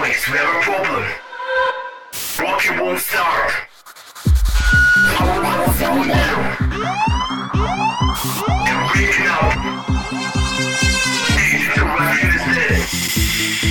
place we have a problem. Rocket won't start. Power won't slow waking up. Need to rush.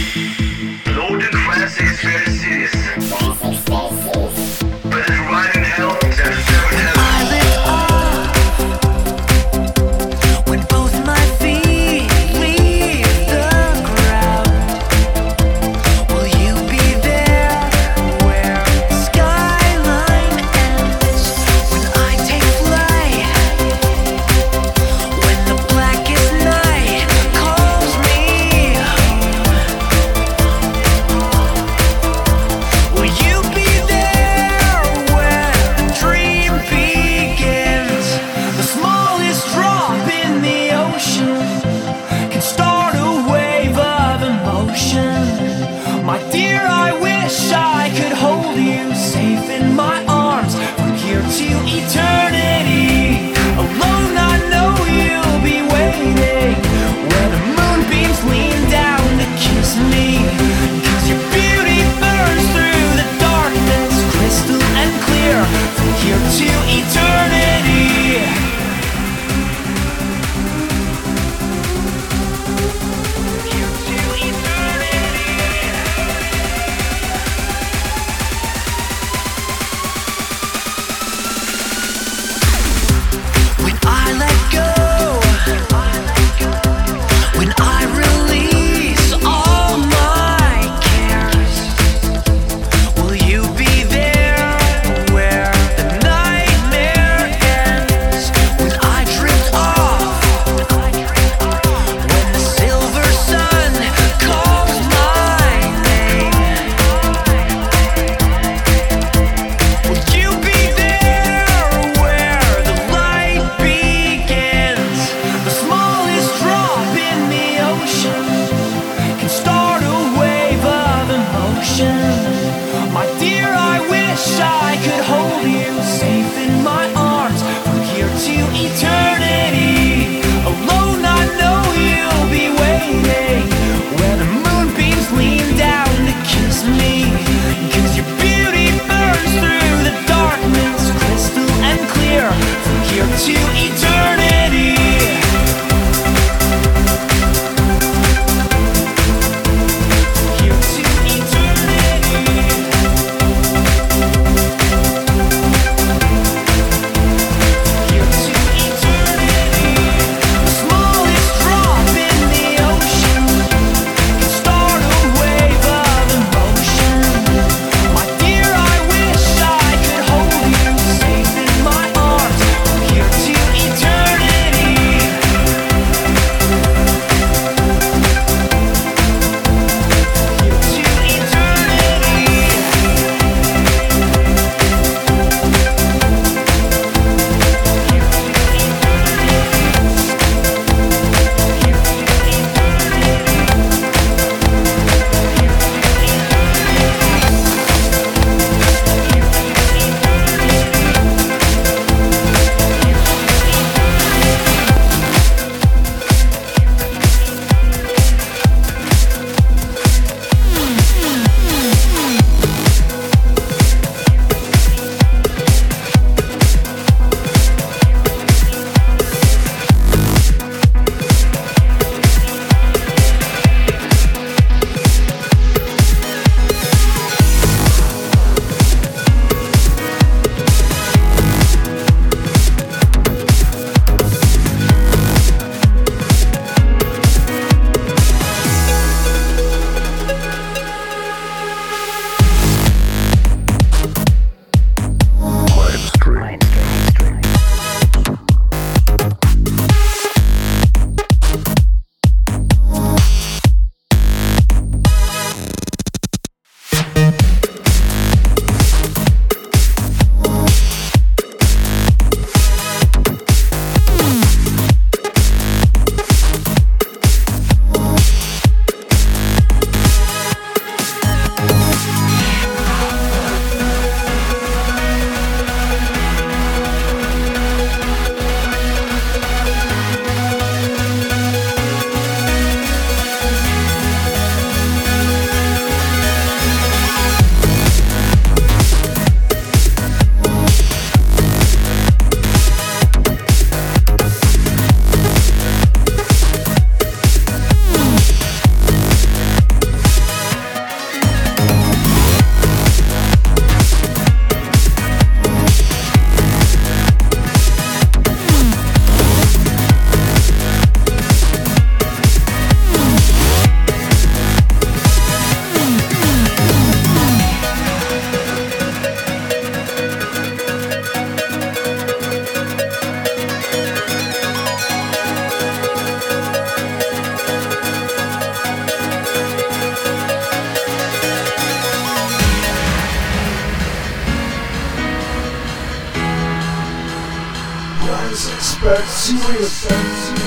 Serious sense.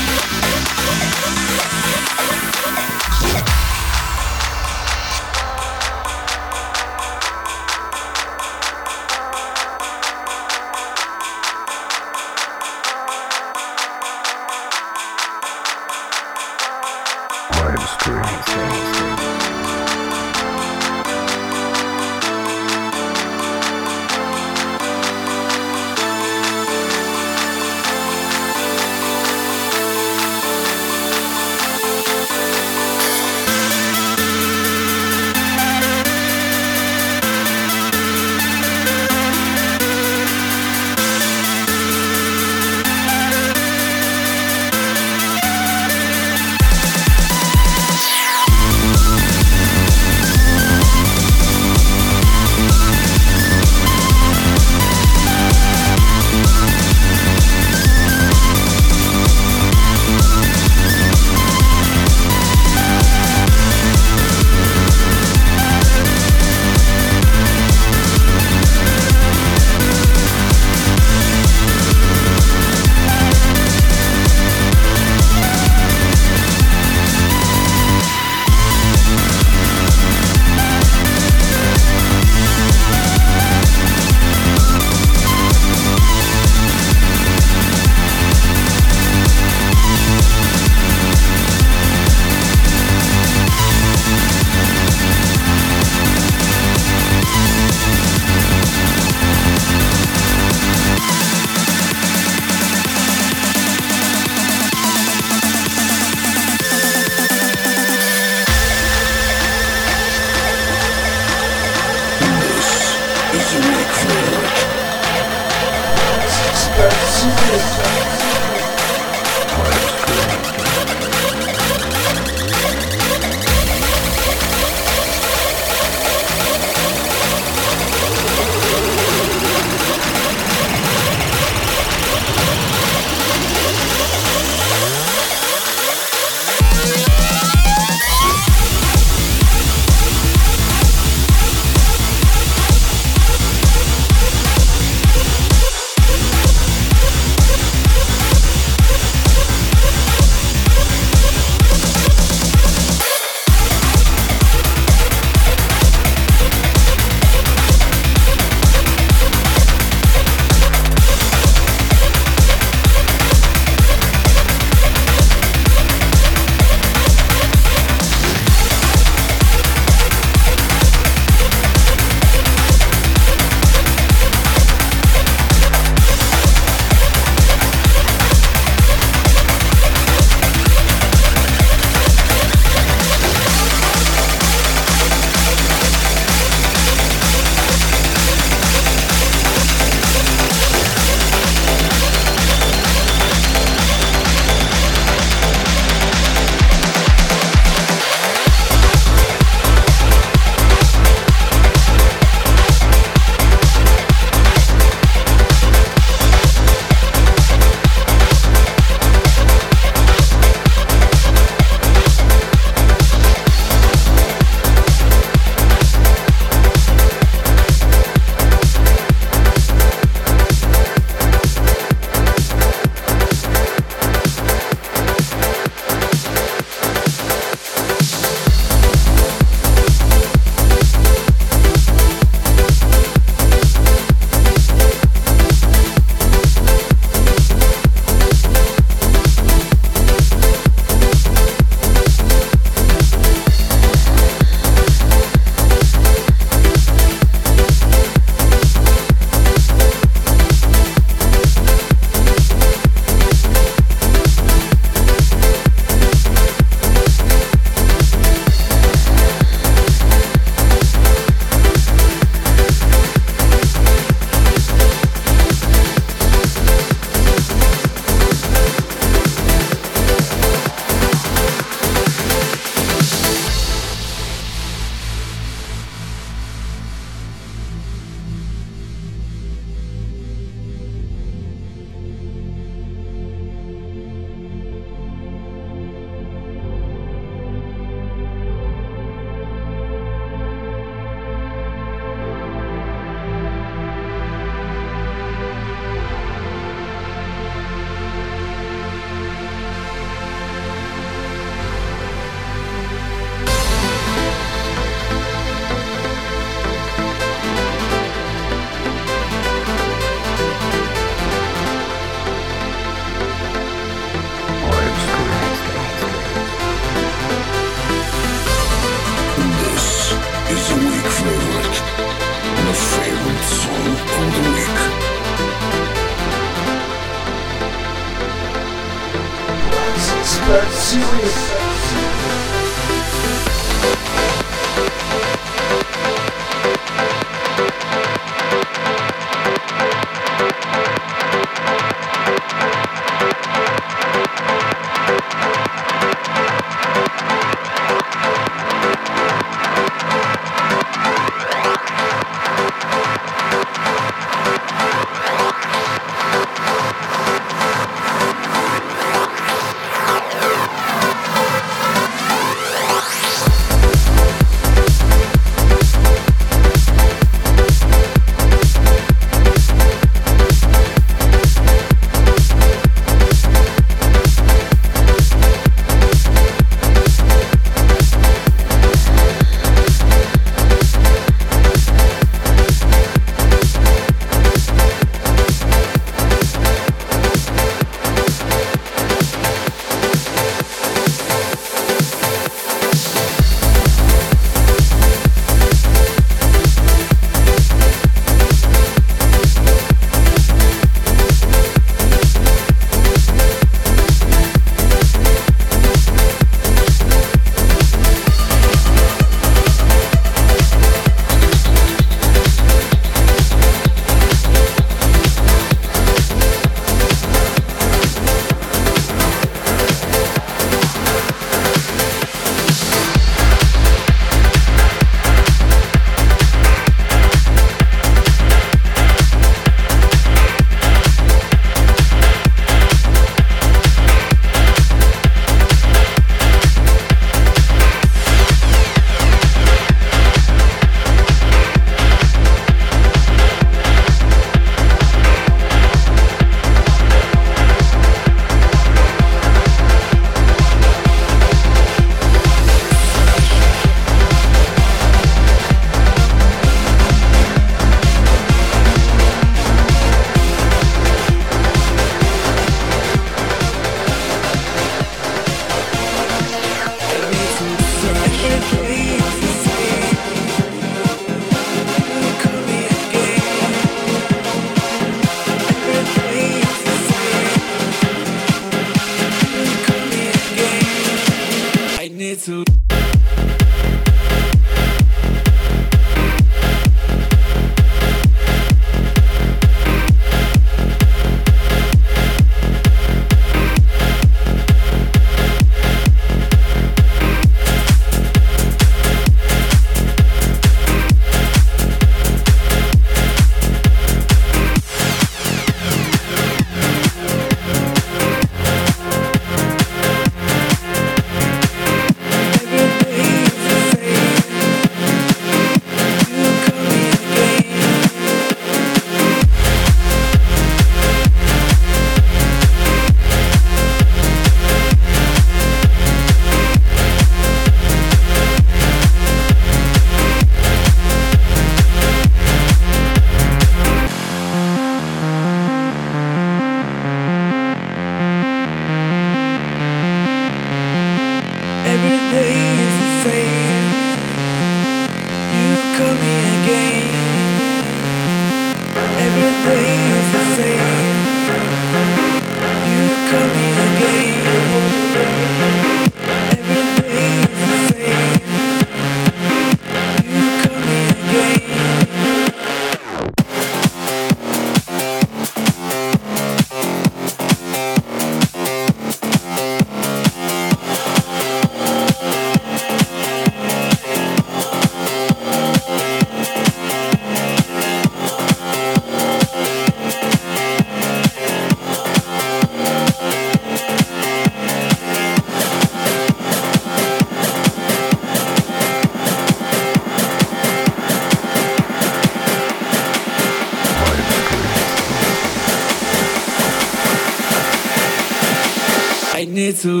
спідницю.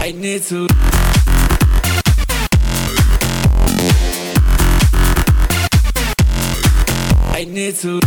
Спідницю. Спідницю.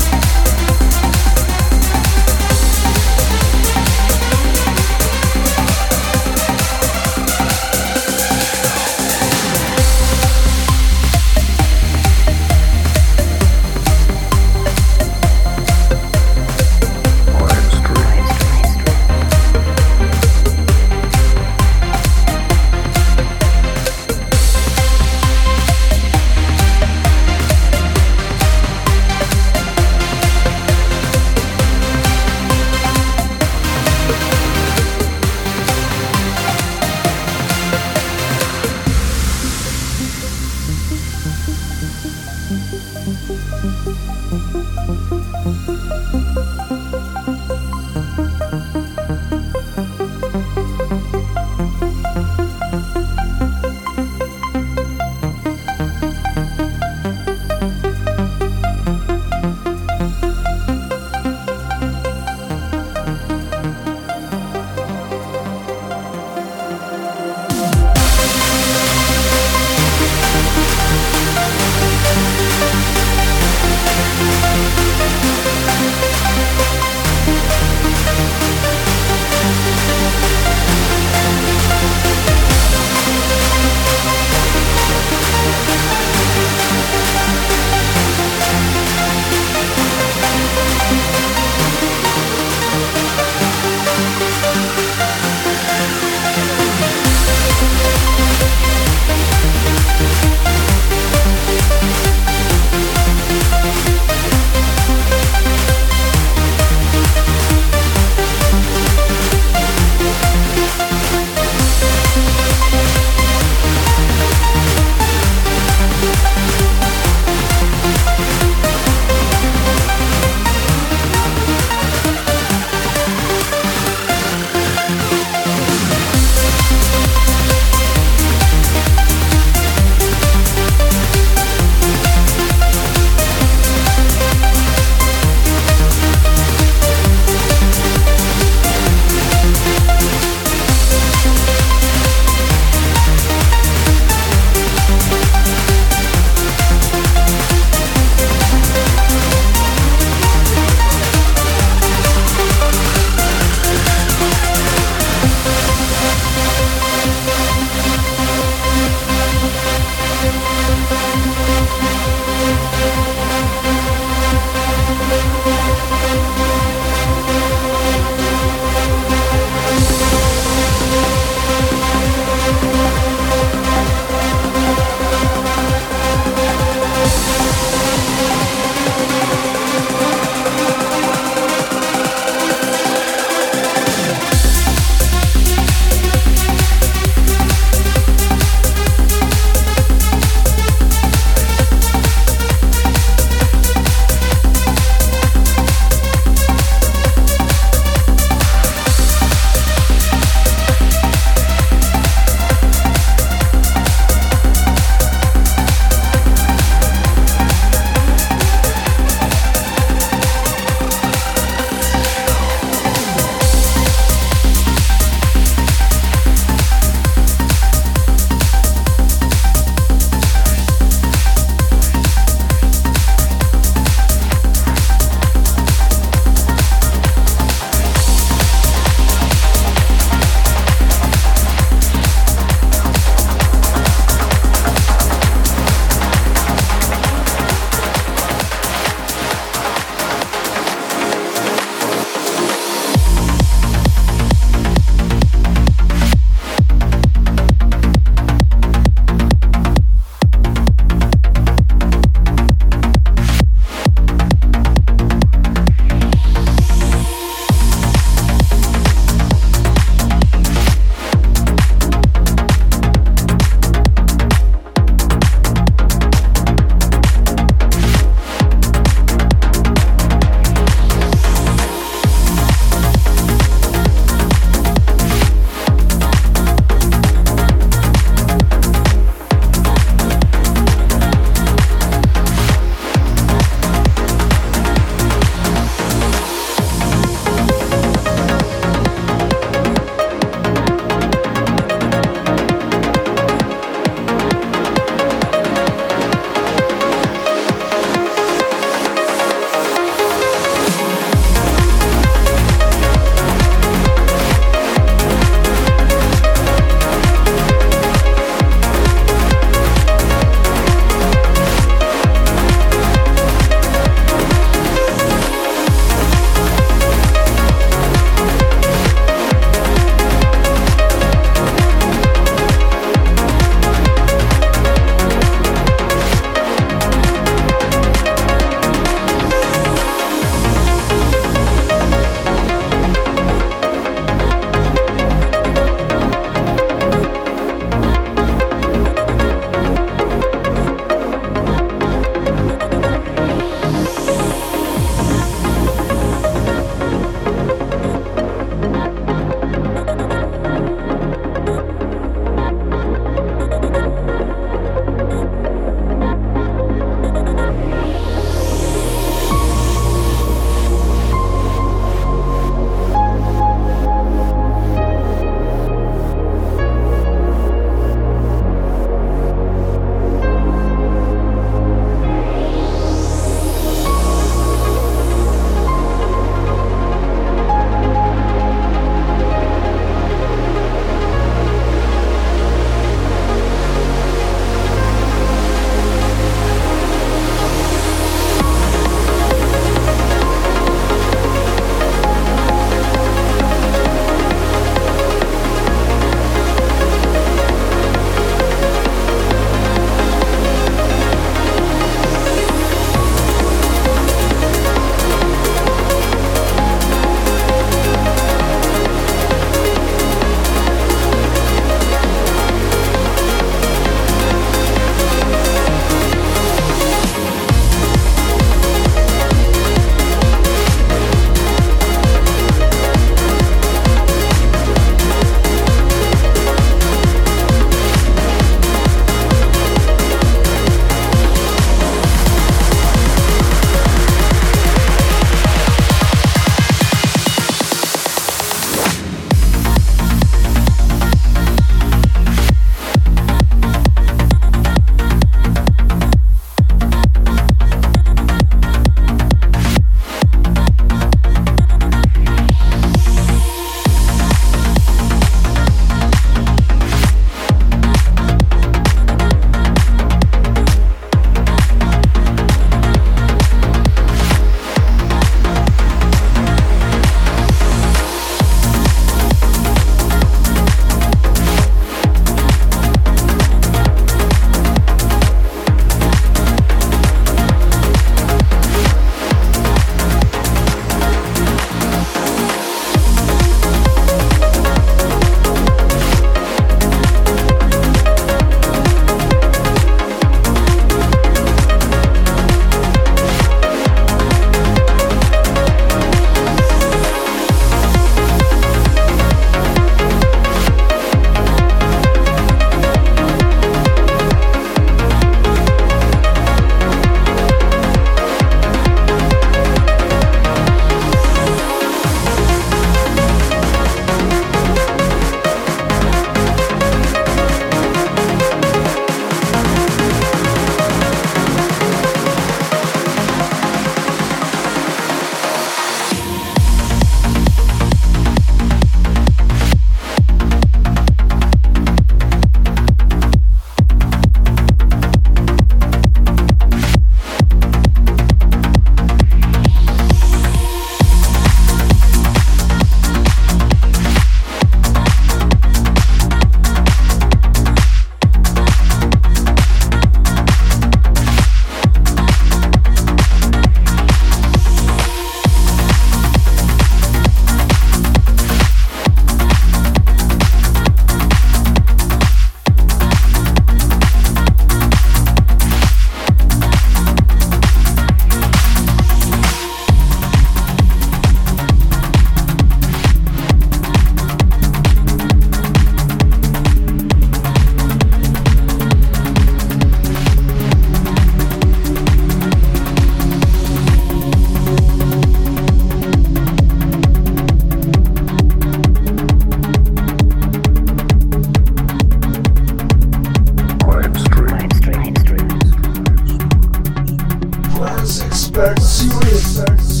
experts, you experts.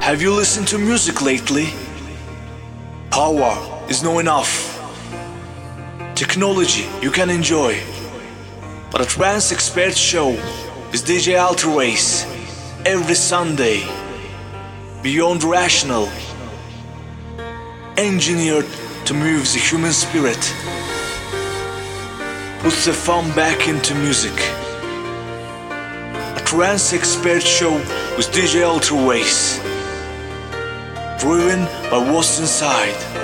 Have you listened to music lately? Power is no enough. Technology you can enjoy. But a trance expert show is DJ Alterace every Sunday. Beyond rational. Engineered to move the human spirit. Puts the fun back into music. Trance expert show with DJ Alterace driven by what's inside.